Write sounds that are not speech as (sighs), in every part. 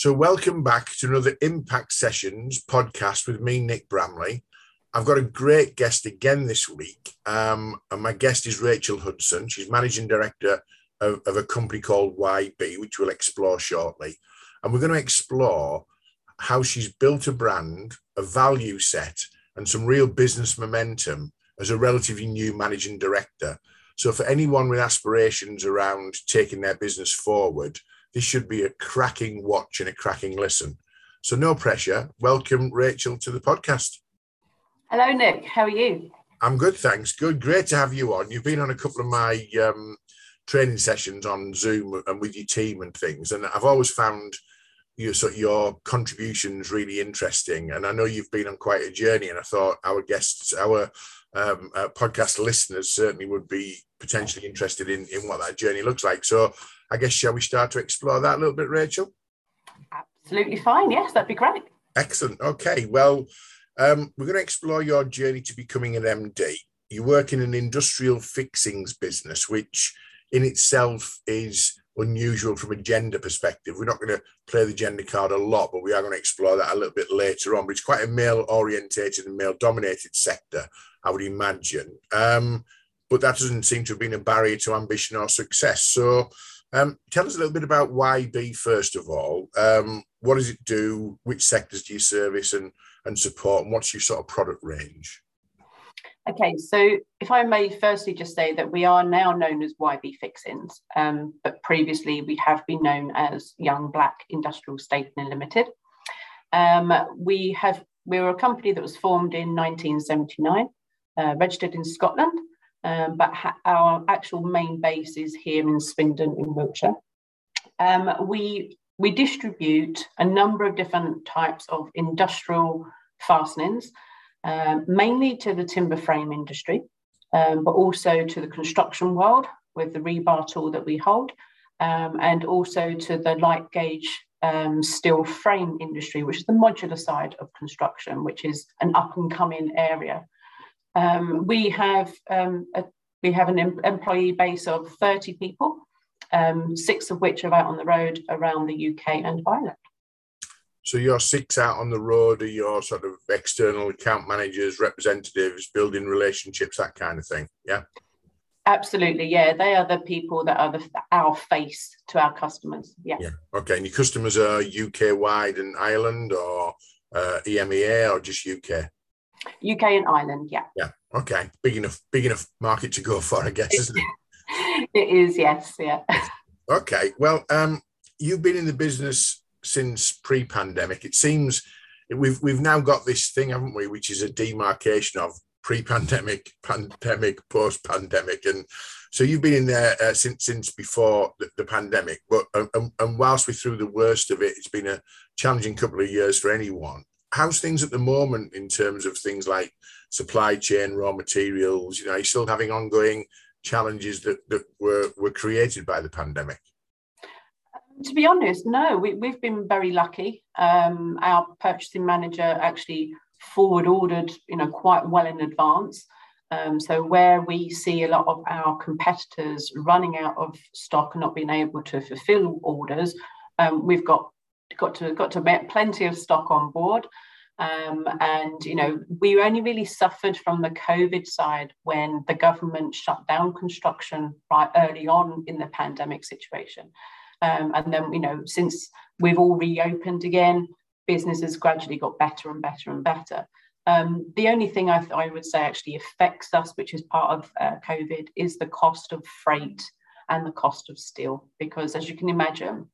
So, welcome back to another Impact Sessions podcast with me, Nick Bramley. I've got a great guest again this week, um, and my guest is Rachel Hudson. She's managing director of, of a company called YB, which we'll explore shortly. And we're going to explore how she's built a brand, a value set, and some real business momentum as a relatively new managing director. So, for anyone with aspirations around taking their business forward, this should be a cracking watch and a cracking listen. So, no pressure. Welcome, Rachel, to the podcast. Hello, Nick. How are you? I'm good, thanks. Good. Great to have you on. You've been on a couple of my um, training sessions on Zoom and with your team and things, and I've always found your so your contributions really interesting. And I know you've been on quite a journey, and I thought our guests, our um, uh, podcast listeners, certainly would be potentially interested in in what that journey looks like. So, I guess shall we start to explore that a little bit, Rachel? Absolutely fine. Yes, that'd be great. Excellent. Okay. Well, um, we're going to explore your journey to becoming an MD. You work in an industrial fixings business, which in itself is unusual from a gender perspective. We're not going to play the gender card a lot, but we are going to explore that a little bit later on. But it's quite a male orientated and male dominated sector, I would imagine. Um, but that doesn't seem to have been a barrier to ambition or success. So, um, tell us a little bit about YB first of all. Um, what does it do? Which sectors do you service and, and support? And what's your sort of product range? Okay, so if I may firstly just say that we are now known as YB Fixings, um, but previously we have been known as Young Black Industrial Stapling Limited. Um, we have we were a company that was formed in 1979, uh, registered in Scotland, um, but ha- our actual main base is here in Swindon in Wiltshire. Um, we we distribute a number of different types of industrial fastenings um, mainly to the timber frame industry, um, but also to the construction world with the rebar tool that we hold, um, and also to the light gauge um, steel frame industry, which is the modular side of construction, which is an up and coming area. Um, we have um, a, we have an em- employee base of 30 people, six of which are out on the road around the UK and Ireland. So your six out on the road are your sort of external account managers, representatives, building relationships, that kind of thing. Yeah. Absolutely, yeah. They are the people that are the, our face to our customers. Yeah. Yeah. Okay. And your customers are UK wide and Ireland, or uh, EMEA, or just UK? UK and Ireland. Yeah. Yeah. Okay. Big enough. Big enough market to go for, I guess, isn't it? (laughs) it is. Yes. Yeah. (laughs) Okay. Well, um, you've been in the business since pre-pandemic. It seems we've we've now got this thing, haven't we, which is a demarcation of pre-pandemic, pandemic, post-pandemic, and so you've been in there uh, since since before the, the pandemic. But um, and whilst we're through the worst of it, it's been a challenging couple of years for anyone. How's things at the moment in terms of things like supply chain, raw materials? You know, are you still having ongoing challenges that, that were were created by the pandemic? To be honest, no, we, we've been very lucky. Um, our purchasing manager actually forward ordered, you know, quite well in advance. Um, so where we see a lot of our competitors running out of stock and not being able to fulfill orders, um, we've got got to got to get plenty of stock on board. Um, and you know, we only really suffered from the COVID side when the government shut down construction right early on in the pandemic situation. Um, and then, you know, since we've all reopened again, business has gradually got better and better and better. Um, the only thing I, th- I, would say actually affects us, which is part of uh, COVID, is the cost of freight and the cost of steel. Because as you can imagine,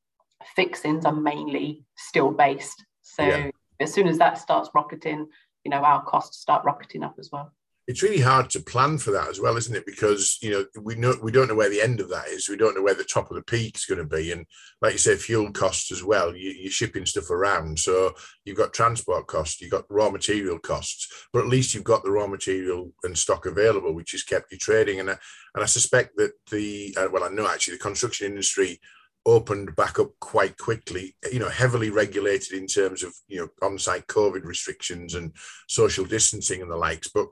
fixings are mainly steel based. So yeah. as soon as that starts rocketing, you know, our costs start rocketing up as well it's really hard to plan for that as well, isn't it? Because you know we know we don't know where the end of that is. We don't know where the top of the peak is going to be, and like you say, fuel costs as well. You, are shipping stuff around, so you've got transport costs, you've got raw material costs, but at least you've got the raw material and stock available, which has kept you trading. And I, and I suspect that the uh, well, I know actually the construction industry opened back up quite quickly, you know, heavily regulated in terms of, you know, on-site COVID restrictions and social distancing and the likes. But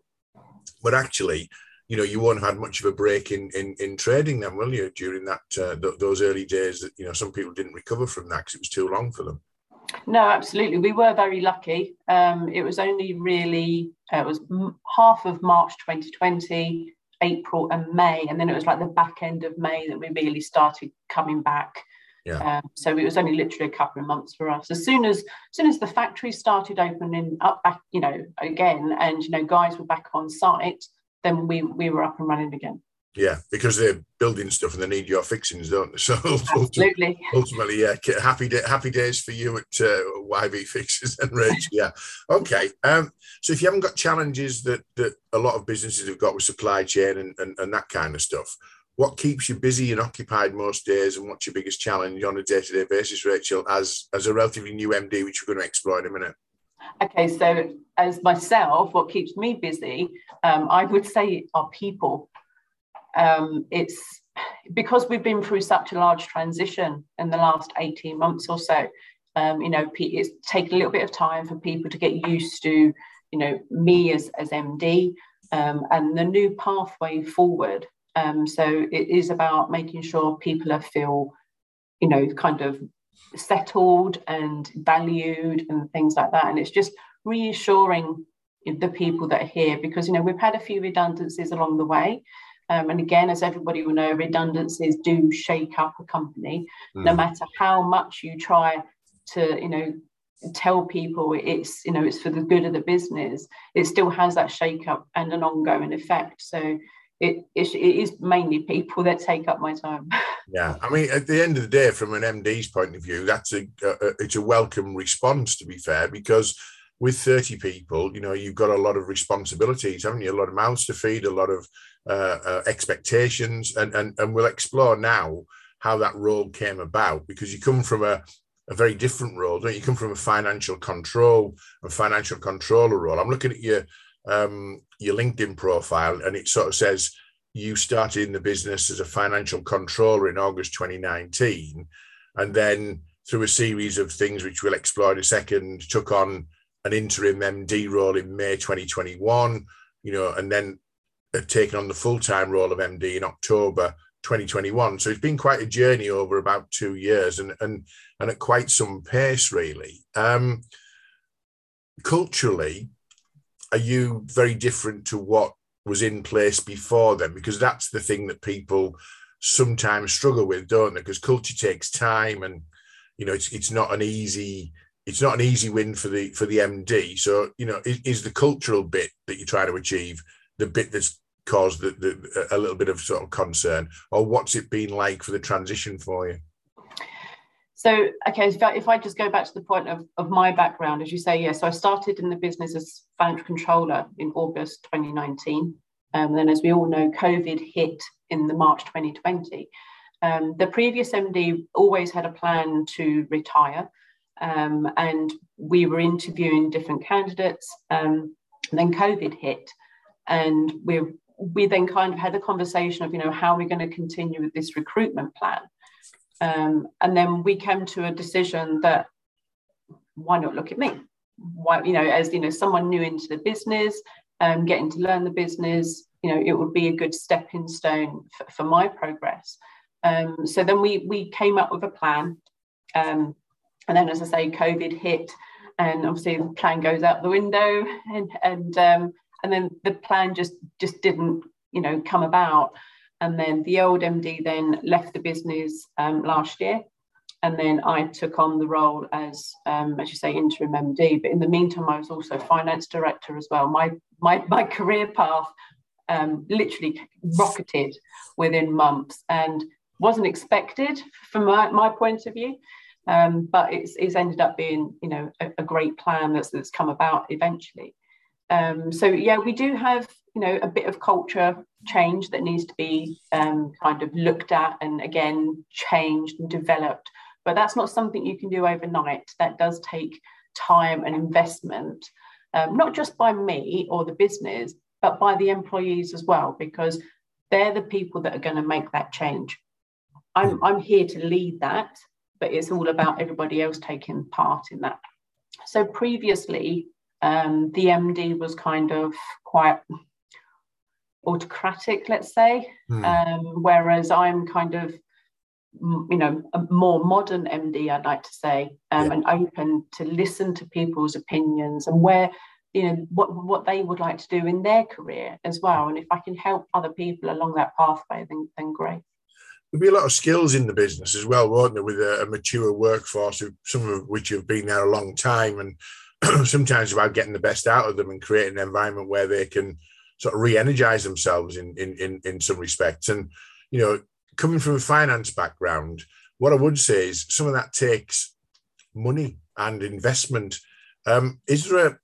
but actually, you know, you won't have had much of a break in in, in trading then, will you? During that uh, th- those early days, that you know, some people didn't recover from that because it was too long for them. No, absolutely. We were very lucky. Um, it was only really, uh, it was half of March 2020, April and May. And then it was like the back end of May that we really started coming back. Yeah. Um, so it was only literally a couple of months for us. As soon as, as soon as the factory started opening up back, you know, again, and you know, guys were back on site, then we we were up and running again. Yeah, because they're building stuff and they need your fixings, don't they? (laughs) So Absolutely. ultimately, yeah, happy day, happy days for you at uh, YB Fixes and Rich. Yeah, okay. Um, so if you haven't got challenges that that a lot of businesses have got with supply chain and, and, and that kind of stuff, what keeps you busy and occupied most days, and what's your biggest challenge on a day to day basis, Rachel, as as a relatively new MD, which we're going to explore in a minute? Okay, so as myself, what keeps me busy, um, I would say, are people um, it's because we've been through such a large transition in the last 18 months or so um, you know it's taken a little bit of time for people to get used to you know me as as md um, and the new pathway forward. Um, so it is about making sure people are feel you know kind of settled and valued and things like that. And it's just reassuring the people that are here because you know we've had a few redundancies along the way um, and again, as everybody will know, redundancies do shake up a company. Mm. No matter how much you try to, you know, tell people it's, you know, it's for the good of the business, it still has that shake up and an ongoing effect. So it, it, it is mainly people that take up my time. (laughs) Yeah, I mean, at the end of the day, from an MD's point of view, that's a, a it's a welcome response. To be fair, because with 30 people, you know, you've got a lot of responsibilities, haven't you? A lot of mouths to feed, a lot of uh, uh, expectations, and, and and we'll explore now how that role came about because you come from a, a very different role, don't you? you come from a financial control, a financial controller role. I'm looking at your um, your LinkedIn profile, and it sort of says you started in the business as a financial controller in August 2019, and then through a series of things which we'll explore in a second, took on an interim MD role in May 2021, you know, and then taken on the full time role of MD in October 2021. So it's been quite a journey over about two years and and and at quite some pace, really. Um, culturally, are you very different to what was in place before then? Because that's the thing that people sometimes struggle with, don't they? Because culture takes time and you know it's it's not an easy it's not an easy win for the for the MD. So you know, is, is the cultural bit that you try to achieve the bit that's caused the, the, a little bit of sort of concern, or what's it been like for the transition for you? So, okay, if I just go back to the point of, of my background, as you say, yes, yeah, so I started in the business as financial controller in August 2019. Um, then, as we all know, COVID hit in the March 2020. Um, the previous MD always had a plan to retire, um, and we were interviewing different candidates. Um, then COVID hit, and we we then kind of had a conversation of you know how we're going to continue with this recruitment plan, um, and then we came to a decision that why not look at me? Why you know as you know someone new into the business, um, getting to learn the business, you know it would be a good stepping stone for, for my progress. Um, so then we we came up with a plan. Um, and then, as I say, COVID hit, and obviously the plan goes out the window, and and um, and then the plan just just didn't, you know, come about. And then the old MD then left the business um, last year, and then I took on the role as, um, as you say, interim MD. But in the meantime, I was also finance director as well. My my my career path um, literally rocketed within months and wasn't expected from my, my point of view. Um, but it's, it's ended up being, you know, a, a, great plan that's, that's come about eventually. Um, so yeah, we do have, you know, a bit of culture change that needs to be um, kind of looked at and again changed and developed. But that's not something you can do overnight. That does take time and investment, um, not just by me or the business, but by the employees as well, because they're the people that are going to make that change. I'm, I'm here to lead that but it's all about everybody else taking part in that. So previously, um, the MD was kind of quite autocratic, let's say, mm. um, whereas I'm kind of you know, a more modern MD, I'd like to say, um, yeah. and open to listen to people's opinions and where, you know, what what they would like to do in their career as well. And if I can help other people along that pathway, then then great. There'll be a lot of skills in the business as well, won't there, with a, a mature workforce, some of which have been there a long time, and (clears throat) sometimes about getting the best out of them and creating an environment where they can sort of re-energize themselves in in in, in some respects. And you know, coming from a finance background, what I would say is some of that takes money and investment. Um, is there a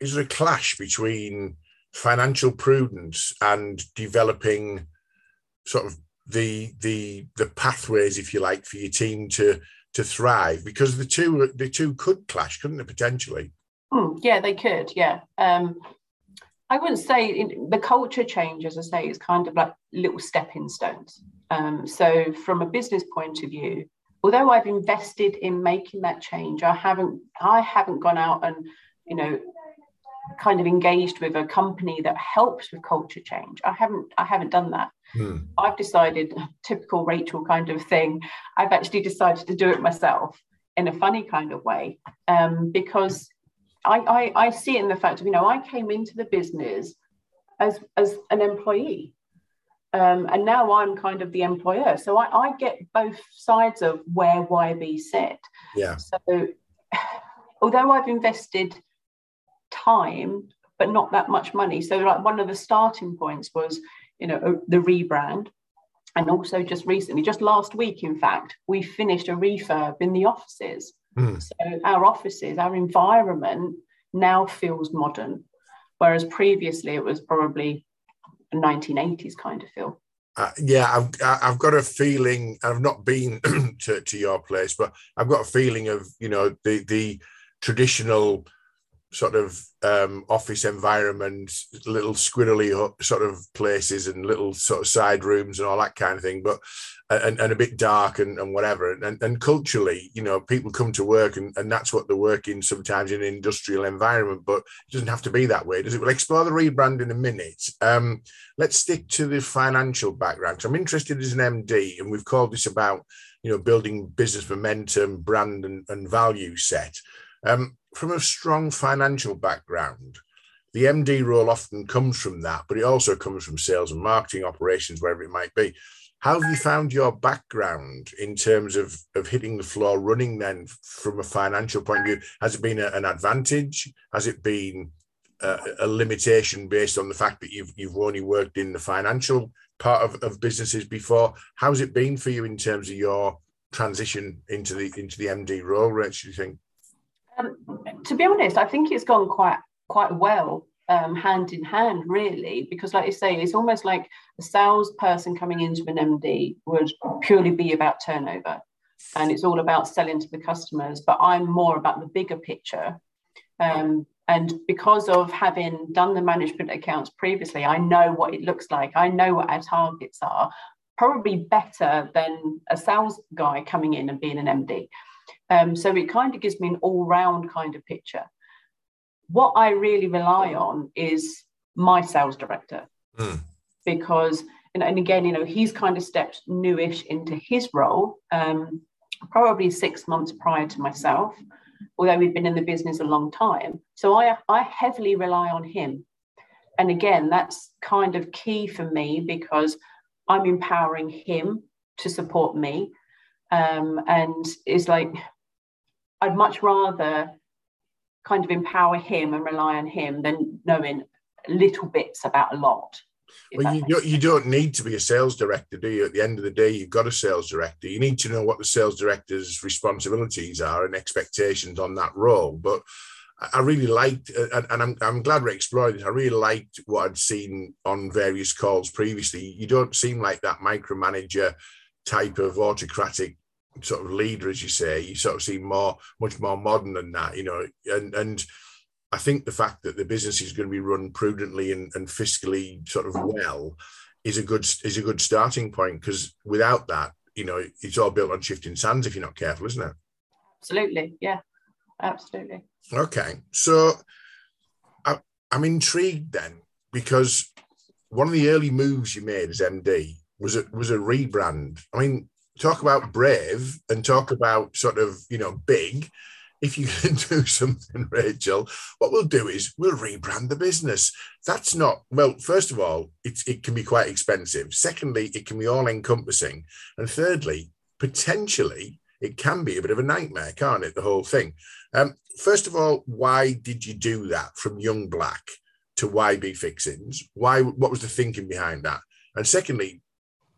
is there a clash between financial prudence and developing sort of the the the pathways, if you like, for your team to to thrive? Because the two the two could clash, couldn't they potentially? Mm, yeah, they could. Yeah. Um, I wouldn't say the culture change, as I say, is kind of like little stepping stones. Um, so, from a business point of view, although I've invested in making that change, I haven't I haven't gone out and you know kind of engaged with a company that helps with culture change. I haven't I haven't done that. Hmm. I've decided typical Rachel kind of thing. I've actually decided to do it myself in a funny kind of way um, because I, I, I see it in the fact of you know I came into the business as as an employee um, and now I'm kind of the employer. So I, I, get both sides of where YB sit. Yeah. So (sighs) although I've invested time, but not that much money. So like one of the starting points was, you know, the rebrand. And also just recently, just last week, in fact, we finished a refurb in the offices. Mm. So our offices, our environment now feels modern. Whereas previously it was probably a 1980s kind of feel. Uh, yeah, I've I've got a feeling. I've not been (clears throat) to, to your place, but I've got a feeling of you know the the traditional sort of um, office environment, little squirrely sort of places and little sort of side rooms and all that kind of thing, but and, and a bit dark and, and whatever. And, and culturally, you know, people come to work and, and that's what they're working sometimes in an industrial environment, but it doesn't have to be that way, does it? We'll explore the rebrand in a minute. Um, let's stick to the financial background. So I'm interested as an MD, and we've called this about, you know, building business momentum, brand and, and value set. Um, from a strong financial background, the MD role often comes from that, but it also comes from sales and marketing operations, wherever it might be. How have you found your background in terms of, of hitting the floor running then from a financial point of view? Has it been a, an advantage? Has it been a, a, limitation based on the fact that you've, you've only worked in the financial part of, of businesses before? How's it been for you in terms of your transition into the into the MD role, Rachel, do you think? Um, to be honest, I think it's gone quite quite well um, hand in hand, really, because, like you say, it's almost like a salesperson coming into an MD would purely be about turnover, and it's all about selling to the customers. But I'm more about the bigger picture, um, and because of having done the management accounts previously, I know what it looks like. I know what our targets are. Probably better than a sales guy coming in and being an MD. Um, so it kind of gives me an all round kind of picture. What I really rely on is my sales director mm. because, and, and, again, you know, he's kind of stepped newish into his role, um, probably six months prior to myself, although we've been in the business a long time. So I, I heavily rely on him. And again, that's kind of key for me because I'm empowering him to support me. Um, and it's like I'd much rather kind of empower him and rely on him than knowing little bits about a lot. Well, you don't, you don't need to be a sales director, do you? At the end of the day, you've got a sales director. You need to know what the sales director's responsibilities are and expectations on that role. But I really liked, and, I'm, I'm glad we're exploring this. I really liked what I'd seen on various calls previously. You don't seem like that micromanager type of autocratic sort of leader, as you say. You sort of seem more, much more modern than that, you know. And and I think the fact that the business is going to be run prudently and, and fiscally sort of well is a good is a good starting point because without that, you know, it's all built on shifting sands if you're not careful, isn't it? Absolutely, yeah, absolutely. Okay, so I, I'm intrigued then because one of the early moves you made as MD was a was a rebrand. I mean, talk about brave and talk about sort of you know big if you (laughs) can do something, Rachel, what we'll do is we'll rebrand the business. That's not, well, first of all, it's, it can be quite expensive. Secondly, it can be all encompassing. And thirdly, potentially, it can be a bit of a nightmare, can't it? The whole thing. Um, first of all, why did you do that from Young Black to YB Fixings? Why? What was the thinking behind that? And secondly,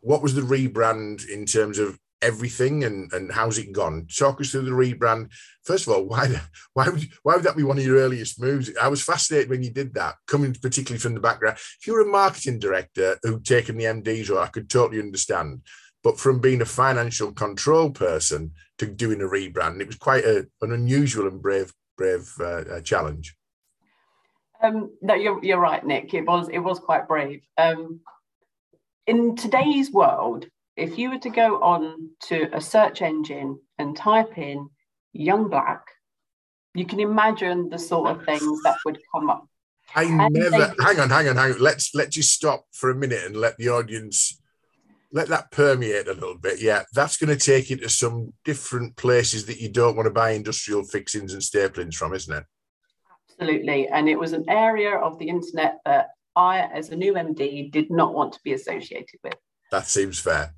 what was the rebrand in terms of everything and, and how's it gone? Talk us through the rebrand. First of all, why why would why would that be one of your earliest moves? I was fascinated when you did that, coming particularly from the background. If you were a marketing director who'd taken the MD's or I could totally understand. But from being a financial control person to doing a rebrand, it was quite a, an unusual and brave brave uh, uh, challenge. Um, no, you're, you're right, Nick. It was it was quite brave. Um, in today's world, if you were to go on to a search engine and type in young black, you can imagine the sort of things that would come up. I and never they, hang on, hang on, hang on. Let's let's just stop for a minute and let the audience let that permeate a little bit. Yeah, that's going to take you to some different places that you don't want to buy industrial fixings and staplings from, isn't it? Absolutely. And it was an area of the internet that I, as a new MD, did not want to be associated with. That seems fair.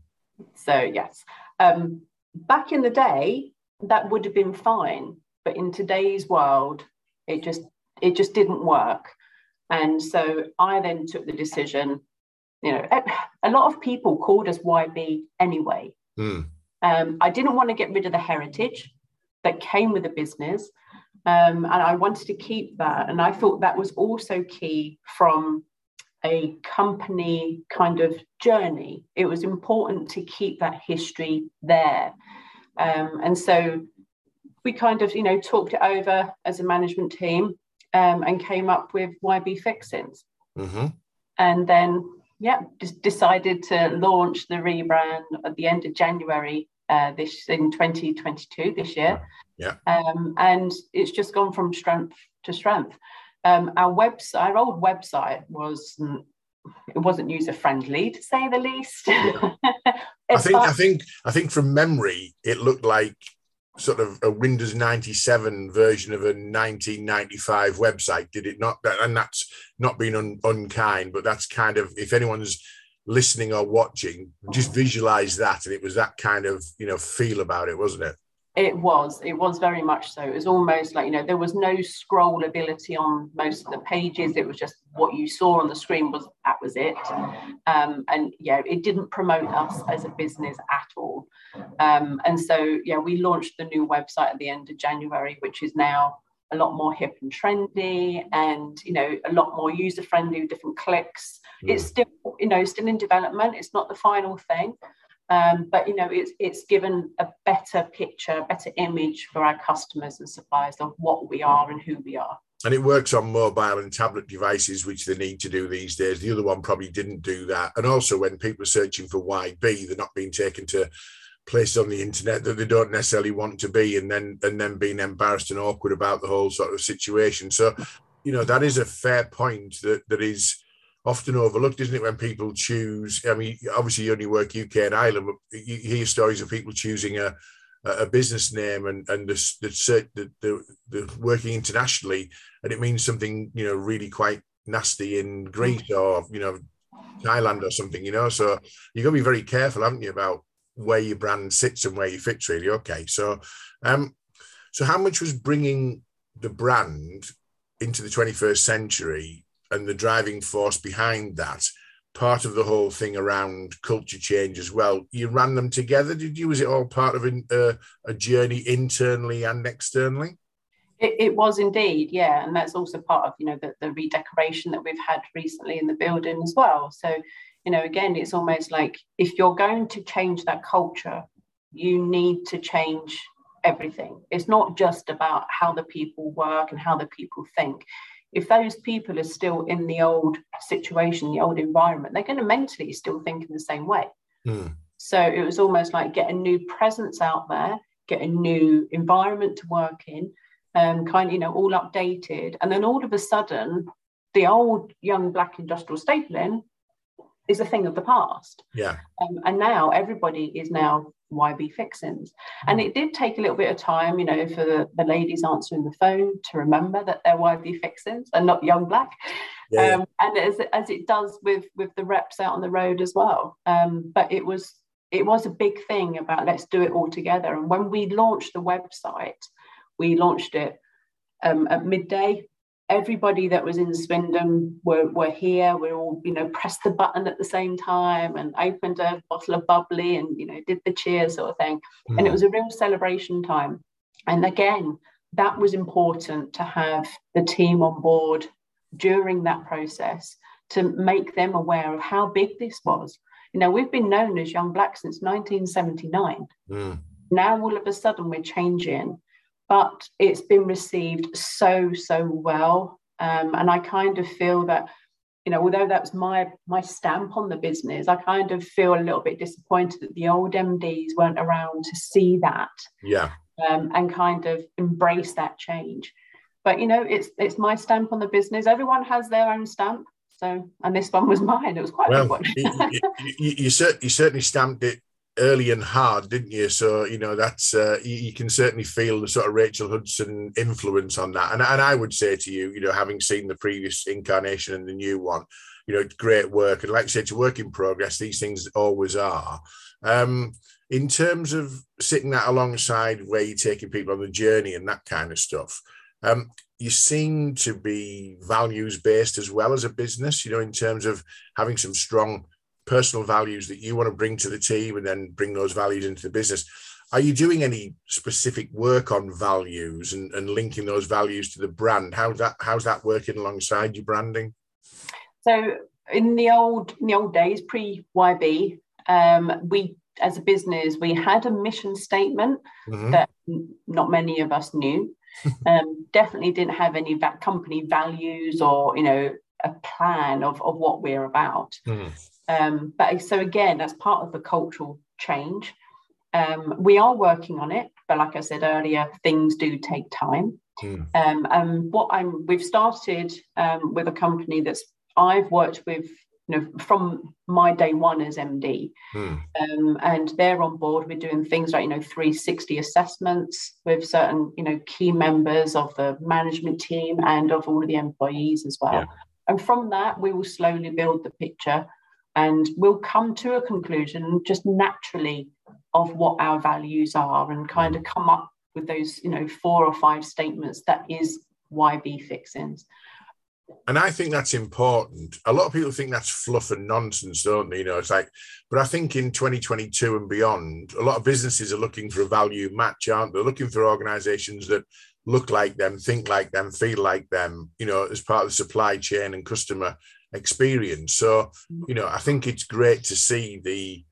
So yes, um, back in the day, that would have been fine, but in today's world, it just it just didn't work. And so I then took the decision. You know, a lot of people called us YB anyway. Mm. Um, I didn't want to get rid of the heritage that came with the business. Um, and I wanted to keep that. And I thought that was also key from a company kind of journey. It was important to keep that history there. Um, and so we kind of, you know, talked it over as a management team um, and came up with YB Fixings. Mm-hmm. And then, yeah, just decided to launch the rebrand at the end of January uh, this in 2022 this year. Yeah. Um, and it's just gone from strength to strength. Um, our website, our old website was it wasn't user friendly to say the least. (laughs) I think I think I think from memory it looked like sort of a Windows 97 version of a 1995 website, did it not? And that's not being un, unkind, but that's kind of if anyone's listening or watching, just visualize that, and it was that kind of you know feel about it, wasn't it? It was. It was very much so. It was almost like, you know, there was no scroll ability on most of the pages. It was just what you saw on the screen was that was it. Um, and yeah, it didn't promote us as a business at all. Um, and so, yeah, we launched the new website at the end of January, which is now a lot more hip and trendy and, you know, a lot more user friendly, with different clicks. Mm. It's still, you know, still in development. It's not the final thing. Um, but you know, it's it's given a better picture, a better image for our customers and suppliers of what we are and who we are. And it works on mobile and tablet devices, which they need to do these days. The other one probably didn't do that. And also, when people are searching for YB, they're not being taken to places on the internet that they don't necessarily want to be, and then and then being embarrassed and awkward about the whole sort of situation. So, you know, that is a fair point that that is often overlooked, isn't it? When people choose, I mean, obviously you only work UK and Ireland, but you hear stories of people choosing a a business name and and the the, the, the working internationally, and it means something you know really quite nasty in Greece or you know Thailand or something, you know. So you've got to be very careful, haven't you, about where your brand sits and where you fit. Really, okay. So, um, so how much was bringing the brand into the 21st century and the driving force behind that part of the whole thing around culture change as well. You ran them together did you? Was it all part of a, uh, a journey internally and externally? It, it, was indeed yeah and that's also part of you know the, the redecoration that we've had recently in the building as well. So you know again it's almost like if you're going to change that culture you need to change everything. It's not just about how the people work and how the people think if those people are still in the old situation, the old environment, they're going to mentally still think in the same way. Mm. So it was almost like get a new presence out there, get a new environment to work in, um, kind of, you know, all updated. And then all of a sudden, the old young black industrial stapling is a thing of the past. Yeah. Um, and now everybody is now YB Fixings. And it did take a little bit of time, you know, for the, the ladies answering the phone to remember that they're YB Fixings and not Young Black. Yeah. Um, and as, as it does with with the reps out on the road as well. Um, but it was it was a big thing about let's do it all together. And when we launched the website, we launched it um, at midday everybody that was in Swindon were, were here. We all, you know, pressed the button at the same time and opened a bottle of bubbly and, you know, did the cheers sort of thing. Mm. And it mm. was a real celebration time. And again, that was important to have the team on board during that process to make them aware of how big this was. You know, we've been known as Young Black since 1979. Mm. Now, all of a sudden, we're changing but it's been received so so well. Um, and i kind of feel that you know although that's my my stamp on the business i kind of feel a little bit disappointed that the old mds weren't around to see that yeah. um, and kind of embrace that change. But you know it's it's my stamp on the business. Everyone has their own stamp. So and this one was mine. It was quite well, a big one. you, you, you, you, certainly stamped it early and hard, didn't you? So you know that's uh, you, you, can certainly feel the sort of Rachel Hudson influence on that. And and I would say to you, you know, having seen the previous incarnation and the new one, you know, great work. And like I said, it's a work in progress. These things always are. Um, in terms of sitting that alongside where you're taking people on the journey and that kind of stuff, um, you seem to be values based as well as a business. You know, in terms of having some strong personal values that you want to bring to the team and then bring those values into the business. Are you doing any specific work on values and, and linking those values to the brand? How's that how's that working alongside your branding? So in the old in the old days, pre YB, um, we as a business we had a mission statement mm-hmm. that not many of us knew. (laughs) um, definitely didn't have any va- company values or you know a plan of, of what we're about. Mm. Um, but so again, that's part of the cultural change. Um, we are working on it, but like I said earlier, things do take time. Mm. Um, and what I'm, we've started um, with a company that's I've worked with, you know, from my day one as MD, mm. um, and they're on board. We're doing things like you know 360 assessments with certain you know key members of the management team and of all of the employees as well. Yeah. And from that, we will slowly build the picture and we'll come to a conclusion just naturally of what our values are and kind of mm. come up with those you know four or five statements that is YB Fixings and I think that's important. A lot of people think that's fluff and nonsense, don't they? You know, it's like, but I think in 2022 and beyond, a lot of businesses are looking for a value match, aren't they? They're looking for organizations that look like them, think like them, feel like them, you know, as part of the supply chain and customer experience. So, mm. you know, I think it's great to see the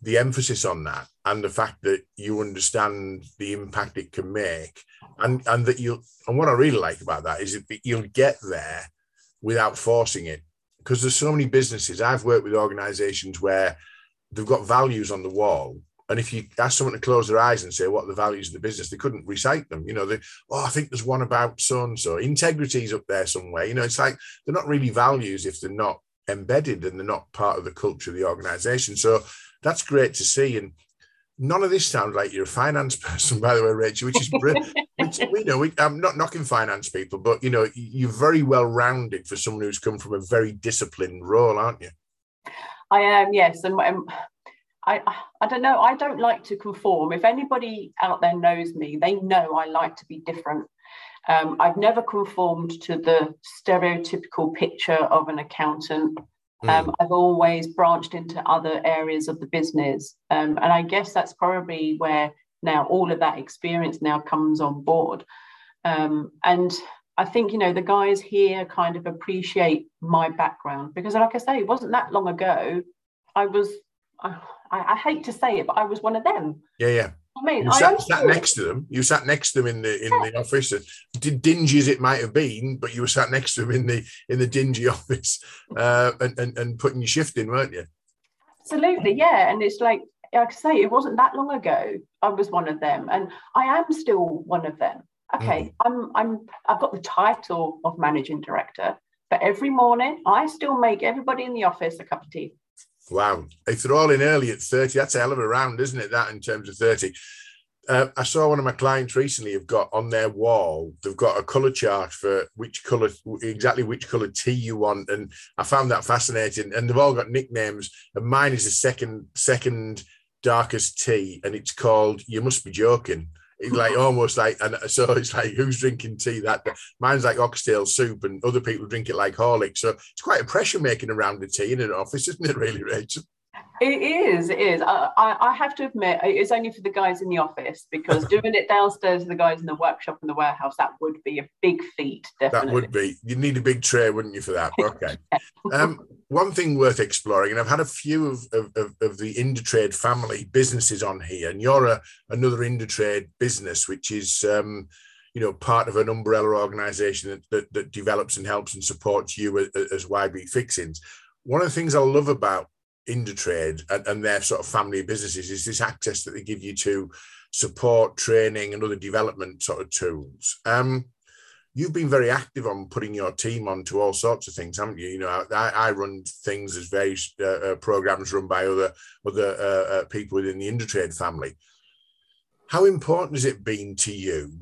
the emphasis on that and the fact that you understand the impact it can make and and that you and what I really like about that is that you'll get there without forcing it because there's so many businesses I've worked with organizations where they've got values on the wall and if you ask someone to close their eyes and say what the values of the business, they couldn't recite them. You know, they, oh, I think there's one about so and so. Integrity is up there somewhere. You know, it's like they're not really values if they're not embedded and they're not part of the culture of the organization. So that's great to see. And none of this sounds like you're a finance (laughs) person, by the way, Rachel, which is brilliant. which, (laughs) you know, we, I'm not knocking finance people, but you know, you're very well rounded for someone who's come from a very disciplined role, aren't you? I am, yes. And I, I don't know. I don't like to conform. If anybody out there knows me, they know I like to be different. Um, I've never conformed to the stereotypical picture of an accountant. Mm. Um, I've always branched into other areas of the business. Um, and I guess that's probably where now all of that experience now comes on board. Um, and I think, you know, the guys here kind of appreciate my background because, like I say, it wasn't that long ago. I was I, I, hate to say it, but I was one of them. Yeah, yeah. I mean, you sat, sat next to them. You sat next to them in the in yeah. the office. Dingy as it might have been, but you were sat next to them in the in the dingy (laughs) office, uh, and, and and putting your shift in, weren't you? Absolutely, yeah. And it's like like I say, it wasn't that long ago. I was one of them, and I am still one of them. Okay, mm. I'm I'm I've got the title of managing director, but every morning I still make everybody in the office a cup of tea. Wow. If they're all in early at 30, that's a hell of a round, isn't it? That in terms of 30. Uh, I saw one of my clients recently have got on their wall, they've got a color chart for which color, exactly which color tea you want. And I found that fascinating. And they've all got nicknames. And mine is the second, second darkest tea. And it's called You Must Be Joking. It's like almost like, and so it's like, who's drinking tea? That mine's like oxtail soup, and other people drink it like Horlicks. So it's quite a pressure making around the tea in an office, isn't it? Really, Rachel. It is, it is. I, I, have to admit, it's only for the guys in the office because (laughs) doing it downstairs for the guys in the workshop and the warehouse, that would be a big feat. Definitely. That would be. You'd need a big tray, wouldn't you, for that? (laughs) Okay. um, one thing worth exploring, and I've had a few of, of, of, the Indutrade family businesses on here, and you're a, another Indutrade business, which is. Um, you know, part of an umbrella organisation that, that, that develops and helps and supports you as, as YB Fixings. One of the things I love about Indutrade and, and their sort of family businesses is this access that they give you to support, training, and other development sort of tools. Um, you've been very active on putting your team onto all sorts of things, haven't you? You know, I, I run things as various uh, uh, programs run by other other uh, uh, people within the Indutrade family. How important has it been to you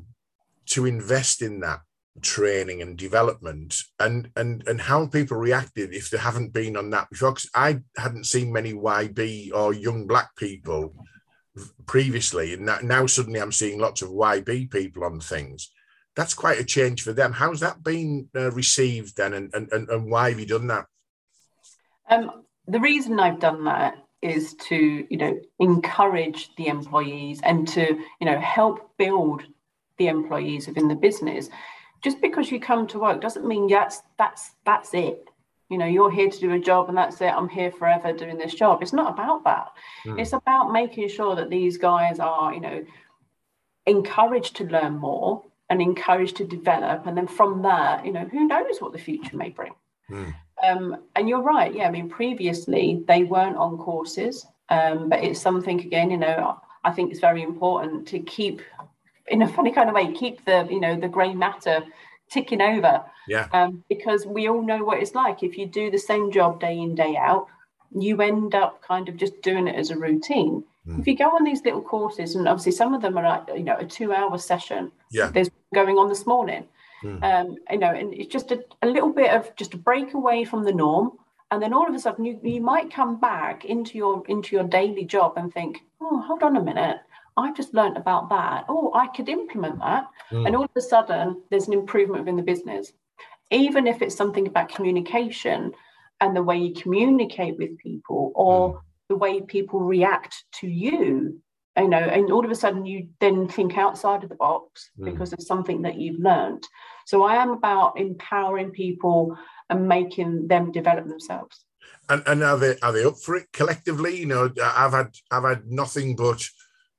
to invest in that training and development and and and how people reacted if they haven't been on that before because i hadn't seen many yb or young black people previously and now suddenly i'm seeing lots of yb people on things that's quite a change for them. How's that been uh, received then and, and and why have you done that? Um the reason i've done that is to you know encourage the employees and to you know help build the employees within the business. Just because you come to work doesn't mean that's that's that's it. You know you're here to do a job and that's it. I'm here forever doing this job. It's not about that. Mm. it's about making sure that these guys are you know encouraged to learn more and encouraged to develop. And then from there you know who knows what the future may bring. Mm. um, and you're right. Yeah i mean previously they weren't on courses. Um, but it's something again you know i think it's very important to keep in a funny kind of way keep the you know the grey matter ticking over. Yeah. Um, because we all know what it's like. If you do the same job day in day out you end up kind of just doing it as a routine mm. if you go on these little courses and obviously some of them are like you know a two hour session yeah there's going on this morning mm. um, you know and it's just a, a little bit of just a break away from the norm and then all of a sudden you, you might come back into your into your daily job and think oh hold on a minute I've just learned about that. Oh, I could implement that. Mm. And all of a sudden, there's an improvement within the business. Even if it's something about communication and the way you communicate with people or mm. The way people react to you, you know, and all of a sudden you then think outside of the box mm. because of something that you've learned. So I am about empowering people and making them develop themselves. And, and are they are they up for it collectively? You know, I've had I've had nothing but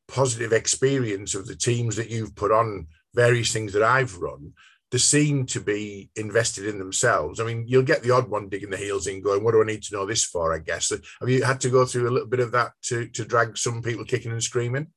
positive experience of the teams that you've put on various things that I've run, they seem to be invested in themselves. I mean, you'll get the odd one digging the heels in, going, "What do I need to know this for?" I guess. Have you had to go through a little bit of that to to drag some people kicking and screaming?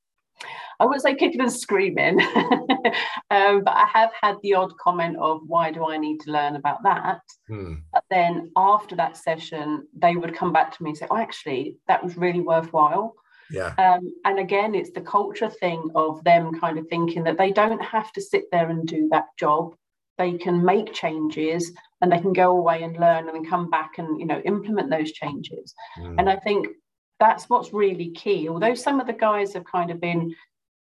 I wouldn't say kicking and screaming, (laughs) um, but I have had the odd comment of, "Why do I need to learn about that?" Hmm. But then after that session, they would come back to me and say, "Oh, actually, that was really worthwhile." Yeah. Um, and again, it's the culture thing of them kind of thinking that they don't have to sit there and do that job. They can make changes and they can go away and learn and then come back and you know implement those changes. Mm. And I think that's what's really key. Although some of the guys have kind of been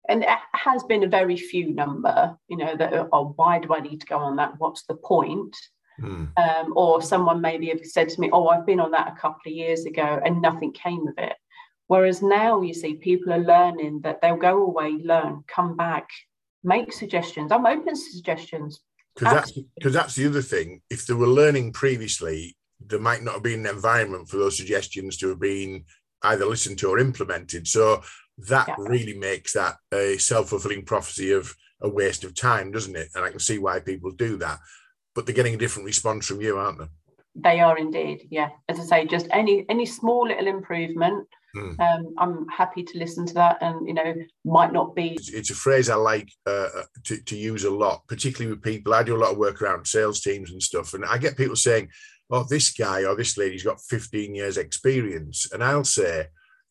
and it has been a very few number, you know, that are, oh, why do I need to go on that? What's the point? Mm. Um, or someone maybe have said to me, oh, I've been on that a couple of years ago and nothing came of it. Whereas now you see people are learning that they'll go away, learn, come back, make suggestions. I'm open to suggestions. Because that's because that's the other thing. If they were learning previously, there might not have been an environment for those suggestions to have been either listened to or implemented. So that yeah. really makes that a self-fulfilling prophecy of a waste of time, doesn't it? And I can see why people do that. But they're getting a different response from you, aren't they? They are indeed, yeah. As I say, just any any small little improvement Mm. Um, I'm happy to listen to that, and you know, might not be. It's a phrase I like uh, uh, to, to use a lot, particularly with people. I do a lot of work around sales teams and stuff, and I get people saying, oh, this guy or this lady's got 15 years experience. And I'll say,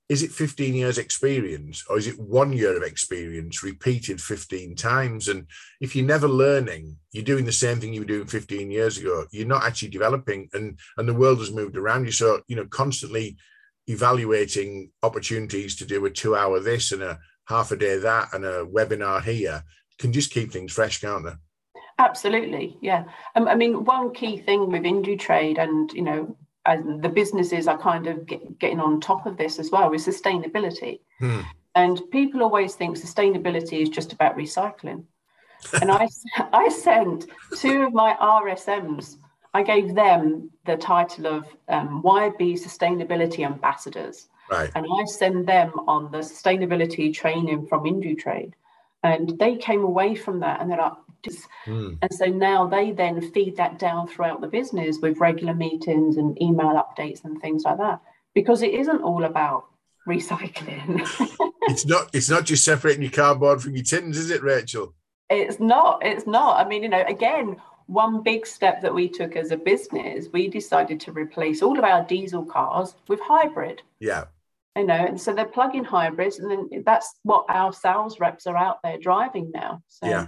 is it 15 years experience or is it one year of experience repeated 15 times? And if you're never learning, you're doing the same thing you were doing 15 years ago. You're not actually developing and, and the world has moved around you. So, you know, constantly evaluating opportunities to do a two hour this and a half a day that and a webinar here can just keep things fresh, can't they? Absolutely, yeah. Um, I mean, one key thing with Indutrade and you know and the businesses are kind of get, getting on top of this as well is sustainability. Hmm. And people always think sustainability is just about recycling. and I, (laughs) I sent two of my RSMs, I gave them the title of um, YB Sustainability Ambassadors. Right. And I send them on the sustainability training from Indutrade. And they came away from that and they're like, Mm. And so now they then feed that down throughout the business with regular meetings and email updates and things like that. Because it isn't all about recycling. (laughs) it's not it's not just separating your cardboard from your tins, is it, Rachel? It's not. It's not. I mean, you know, again, one big step that we took as a business, we decided to replace all of our diesel cars with hybrid. Yeah. You know, and so they're plug-in hybrids, and then that's what our sales reps are out there driving now. So yeah.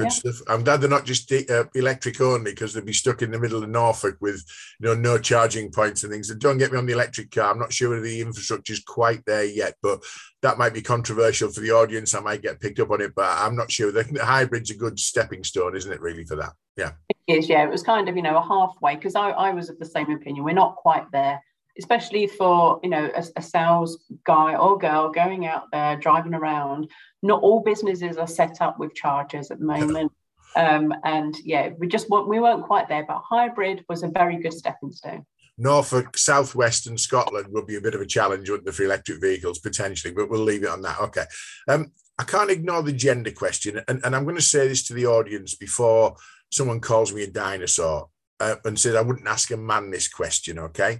Good yeah. stuff. I'm glad they're not just uh, electric only because they'd be stuck in the middle of Norfolk with you know no charging points and things. And don't get me on the electric car. I'm not sure the infrastructure is quite there yet, but that might be controversial for the audience. I might get picked up on it, but I'm not sure. The, the hybrid's a good stepping stone, isn't it? Really for that? Yeah. It is. Yeah, it was kind of you know a halfway because I, I was of the same opinion. We're not quite there especially for you know a, a, sales guy or girl going out there driving around not all businesses are set up with chargers at the moment um, and yeah we just we weren't quite there but hybrid was a very good stepping stone Norfolk, Southwest, and Scotland will be a bit of a challenge, wouldn't for electric vehicles potentially? But we'll leave it on that. Okay. Um, I can't ignore the gender question, and, and I'm going to say this to the audience before someone calls me a dinosaur uh, and says I wouldn't ask a man this question. Okay,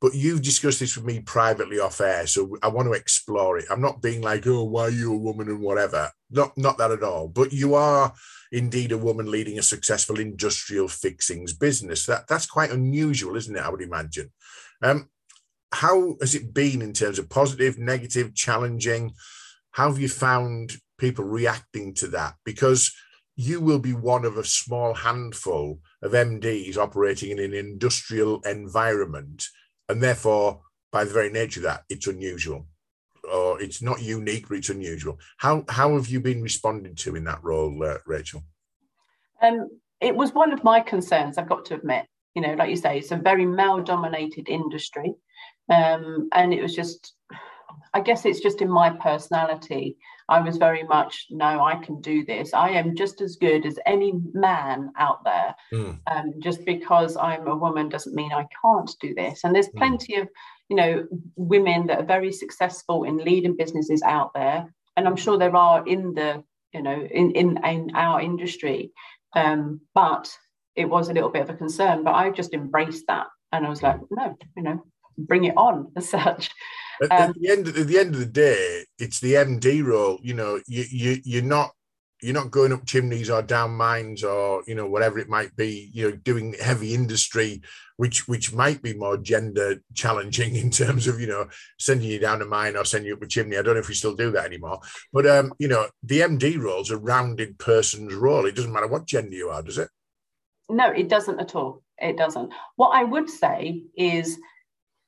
but you've discussed this with me privately off air, so I want to explore it. I'm not being like, oh, why are you a woman and whatever. Not not that at all. But you are indeed a woman leading a successful industrial fixings business. That that's quite unusual, isn't it? I would imagine. Um, how has it been in terms of positive, negative, challenging? How have you found people reacting to that? Because you will be one of a small handful of MDs operating in an industrial environment and therefore, by the very nature of that, it's unusual, or it's not unique, but it's unusual. How how have you been responded to in that role, uh, Rachel? Um, it was one of my concerns. I've got to admit. You know, like you say, it's a very male-dominated industry, um, and it was just I guess it's just in my personality. I was very much, no, I can do this. I am just as good as any man out there. Mm. Um, just because I'm a woman doesn't mean I can't do this. And there's hmm. plenty mm. of, you know, women that are very successful in leading businesses out there. And I'm sure there are in the, you know, in, in, in our industry. Um, but it was a little bit of a concern, but I just embraced that. And I was like, no, you know, bring it on as such. At, um, at, the end, at the end of the day, it's the MD role. You know, you you you're not you're not going up chimneys or down mines or you know whatever it might be. You know, doing heavy industry, which which might be more gender challenging (laughs) in terms of you know sending you down a mine or sending you up a chimney. I don't know if we still do that anymore. But um, you know, the MD role is a rounded person's role. It doesn't matter what gender you are, does it? No, it doesn't at all. It doesn't. What I would say is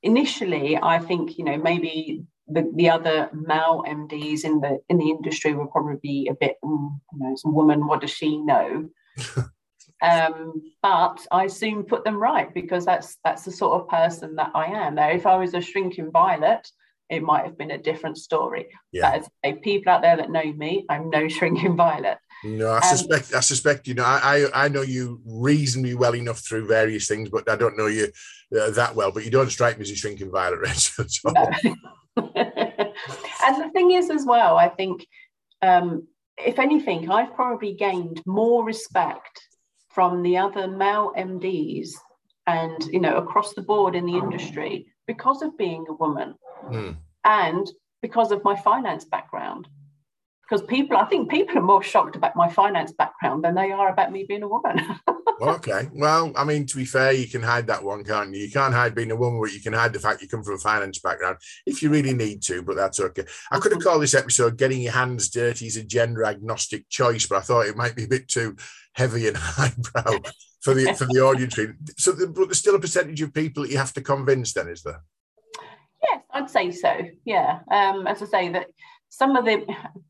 initially, I think you know maybe the, the other male MDs in the in the industry will probably be a bit, mm, you know, some woman. What does she know? (laughs) um, but I soon put them right because that's that's the sort of person that I am. Now, if I was a shrinking violet, it might have been a different story. Yeah. But people out there that know me, I'm no (laughs) shrinking violet. No, I um, suspect. I suspect. You know, I, I know you reasonably well enough through various things, but I don't know you uh, that well. But you don't strike me as a shrinking violet. (laughs) No. (laughs) and the thing is, as well, I think, um, if anything, I've probably gained more respect from the other male MDs and you know across the board in the industry because of being a woman mm. and because of my finance background because people i think people are more shocked about my finance background than they are about me being a woman (laughs) okay. Well, I mean, to be fair, you can hide that one, can't you? You can't hide being a woman, but you can hide the fact you come from a finance background if you really need to, but that's okay. I could have mm-hmm. called this episode Getting Your Hands Dirty is a gender agnostic choice, but I thought it might be a bit too heavy and (laughs) highbrow for the for the audience. So, but there's still a percentage of people that you have to convince, then, is there? Yes, I'd say so. Yeah. Um, as I say, that some of the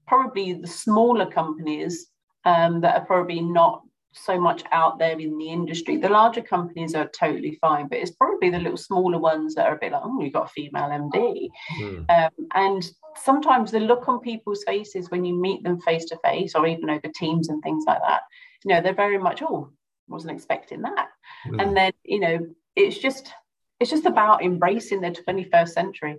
probably the smaller companies um, that are probably not so much out there in the industry. The larger companies are totally fine, but it's probably the little smaller ones that are a bit like, oh, you've got a female MD. Mm. Um, and sometimes the look on people's faces when you meet them face to face or even over Teams and things like that, you know, they're very much, oh, wasn't expecting that. Mm. And then, you know, it's just it's just about embracing the 21st century.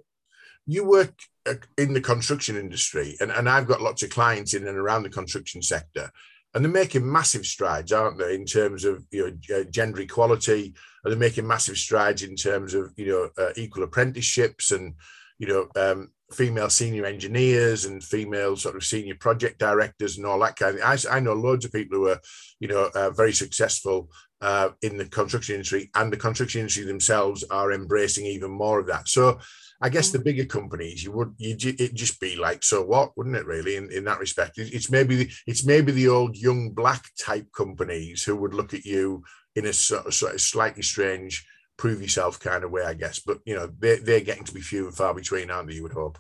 You work uh, in the construction industry, and, and I've got lots of clients in and around the construction sector and they're making massive strides, aren't they, in terms of you know uh, gender equality? And they're making massive strides in terms of you know uh, equal apprenticeships and you know um, female senior engineers and female sort of senior project directors and all that kind of. Thing. I, I know loads of people who are you know uh, very successful uh, in the construction industry, and the construction industry themselves are embracing even more of that. So I guess the mm. bigger companies, you would you it just be like, so what, wouldn't it? Really, in, in that respect, it's maybe the, it's maybe the old young black type companies who would look at you in a sort of slightly strange, prove yourself kind of way, I guess. But you know, they're they're getting to be few and far between, aren't they? You would hope.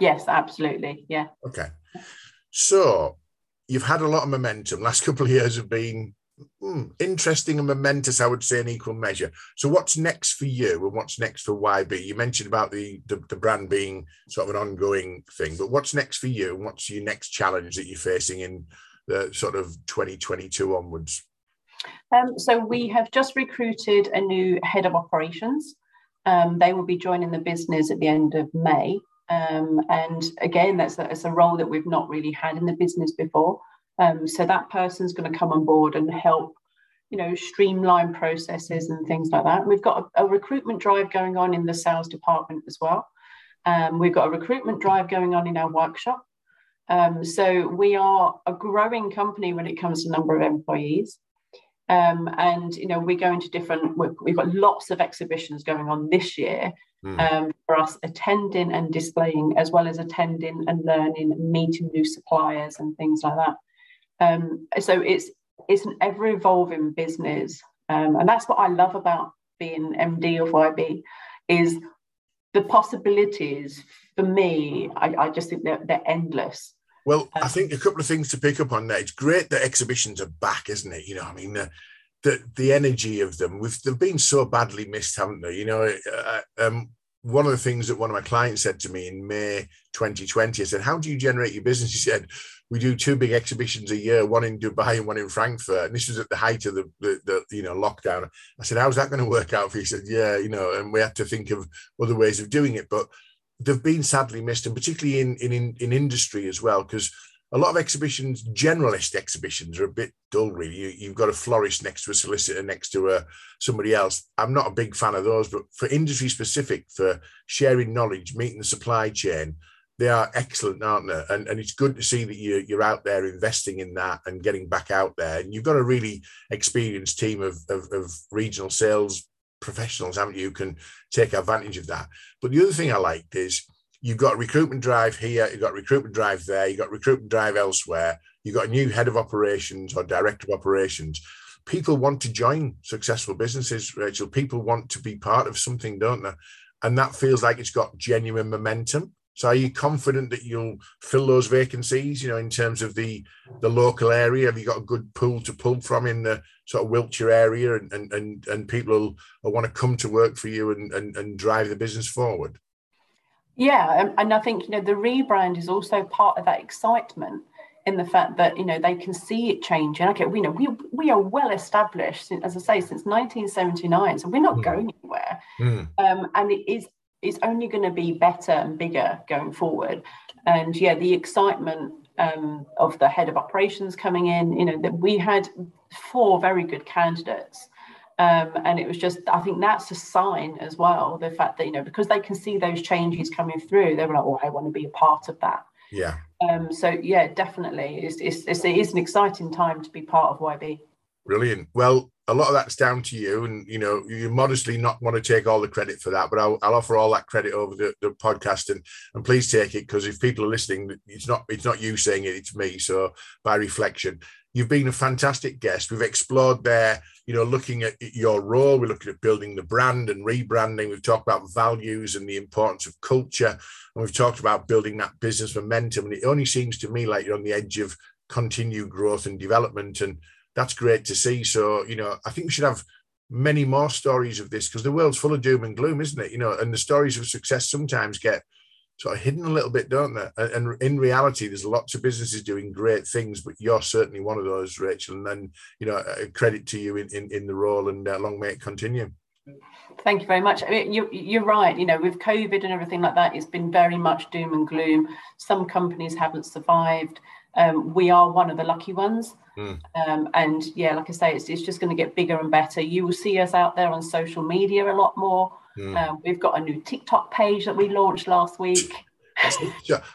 Yes, absolutely. Yeah. Okay. So you've had a lot of momentum. Last couple of years have been Hmm, interesting and momentous, I would say, in equal measure. So, what's next for you, and what's next for YB? You mentioned about the, the, the brand being sort of an ongoing thing, but what's next for you, and what's your next challenge that you're facing in the sort of 2022 onwards? Um, so, we have just recruited a new head of operations. Um, they will be joining the business at the end of May. Um, and again, that's a, that's a role that we've not really had in the business before. Um, so that person's going to come on board and help, you know, streamline processes and things like that. We've got a, a recruitment drive going on in the sales department as well. Um, we've got a recruitment drive going on in our workshop. Um, so we are a growing company when it comes to number of employees. Um, and you know we go into different we've got lots of exhibitions going on this year mm. um, for us attending and displaying as well as attending and learning meeting new suppliers and things like that um, so it's it's an ever evolving business, um, and that's what I love about being MD of YB is the possibilities. For me, I, I just think they're, they're endless. Well, um, I think a couple of things to pick up on there. It's great that exhibitions are back, isn't it? You know, I mean, the the, the energy of them. We've they've been so badly missed, haven't they? You know, uh, um, one of the things that one of my clients said to me in May 2020, I said, How do you generate your business? He said, We do two big exhibitions a year, one in Dubai and one in Frankfurt. And this was at the height of the, the, the you know lockdown. I said, How's that going to work out for you? He said, Yeah, you know, and we had to think of other ways of doing it. But they've been sadly missed, and particularly in in, in industry as well, because a lot of exhibitions, generalist exhibitions, are a bit dull. Really, you, have got a florist next to a solicitor next to a somebody else. I'm not a big fan of those, but for industry specific, for sharing knowledge, meeting the supply chain, they are excellent, aren't they? And, and it's good to see that you, you're out there investing in that and getting back out there. And you've got a really experienced team of, of, of regional sales professionals, haven't you? Can take advantage of that. But the other thing I liked is you've got recruitment drive here, you've got recruitment drive there, you've got recruitment drive elsewhere, you've got a new head of operations or director of operations. People want to join successful businesses, Rachel. People want to be part of something, don't they? And that feels like it's got genuine momentum. So are you confident that you'll fill those vacancies, you know, in terms of the the local area? Have you got a good pool to pull from in the sort of Wiltshire area and and and, and people will, will want to come to work for you and, and, and drive the business forward? Yeah, and I think you know the rebrand is also part of that excitement in the fact that you know they can see it changing. Okay, we know we we are well established, as I say, since 1979, so we're not mm. going anywhere, mm. um, and it is it's only going to be better and bigger going forward. And yeah, the excitement um, of the head of operations coming in, you know, that we had four very good candidates um, and it was just, I think that's a sign as well, the fact that, you know, because they can see those changes coming through, they were like, oh, I want to be a part of that. Yeah. Um, so, yeah, definitely. It's, it's, it's, it is an exciting time to be part of YB. Brilliant. Well, a lot of that's down to you, and you know you modestly not want to take all the credit for that, but I'll, I'll offer all that credit over the, the podcast, and and please take it because if people are listening, it's not it's not you saying it, it's me. So by reflection, you've been a fantastic guest. We've explored there, you know, looking at your role. We're looking at building the brand and rebranding. We've talked about values and the importance of culture, and we've talked about building that business momentum. And it only seems to me like you're on the edge of continued growth and development and that's great to see. So, you know, I think we should have many more stories of this because the world's full of doom and gloom, isn't it? You know, and the stories of success sometimes get sort of hidden a little bit, don't they? And in reality, there's lots of businesses doing great things, but you're certainly one of those, Rachel. And then, you know, credit to you in, in, in the role and uh, long may it continue. Thank you very much. I mean, you, you're right. You know, with COVID and everything like that, it's been very much doom and gloom. Some companies haven't survived. Um, we are one of the lucky ones. Mm. Um, and yeah, like I say, it's, it's just going to get bigger and better. You will see us out there on social media a lot more. Mm. Um, we've got a new TikTok page that we launched last week.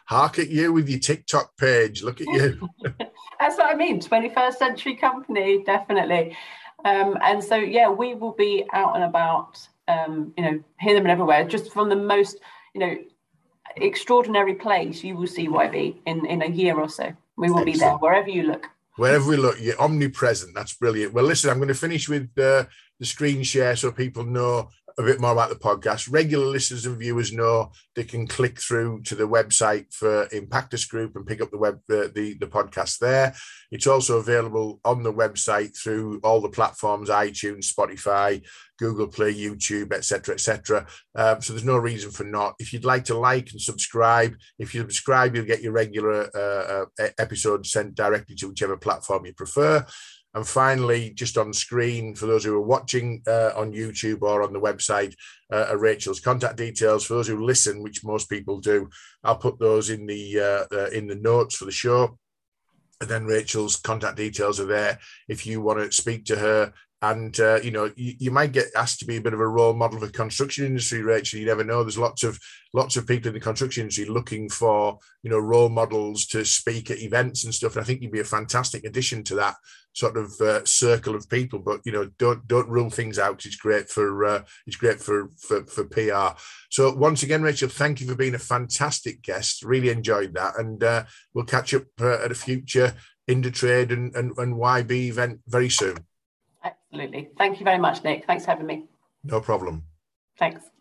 Hark at you with your TikTok page. Look at you. (laughs) That's what I mean. 21st century company, definitely. Um, and so, yeah, we will be out and about, um, you know, hear them everywhere. Just from the most, you know, extraordinary place, you will see YB in, in a year or so. We will Excellent. be there wherever you look. Wherever we look, you're omnipresent. That's brilliant. Well, listen, I'm going to finish with uh, the screen share so people know a bit more about the podcast. Regular listeners and viewers know they can click through to the website for Impactus Group and pick up the web uh, the the podcast there. It's also available on the website through all the platforms: iTunes, Spotify, Google Play, YouTube, etc., etc. Um, so there's no reason for not. If you'd like to like and subscribe, if you subscribe, you'll get your regular uh, uh, episodes sent directly to whichever platform you prefer. And finally, just on screen, for those who are watching uh, on YouTube or on the website, uh, are Rachel's contact details. For those who listen, which most people do, I'll put those in the uh, uh, in the notes for the show. And then Rachel's contact details are there if you want to speak to her. And uh, you know you, you, might get asked to be a bit of a role model for the construction industry rachel. You never know. There's lots of lots of people in the construction industry looking for you know role models to speak at events and stuff. And i think you'd be a fantastic addition to that sort of uh, circle of people but you know don't don't rule things out it's great for uh, it's great for, for for pr so once again rachel thank you for being a fantastic guest really enjoyed that and uh, we'll catch up uh, at a future Indutrade and, and, and YB event very soon. Absolutely. Thank you very much, Nick. Thanks for having me. No problem. Thanks.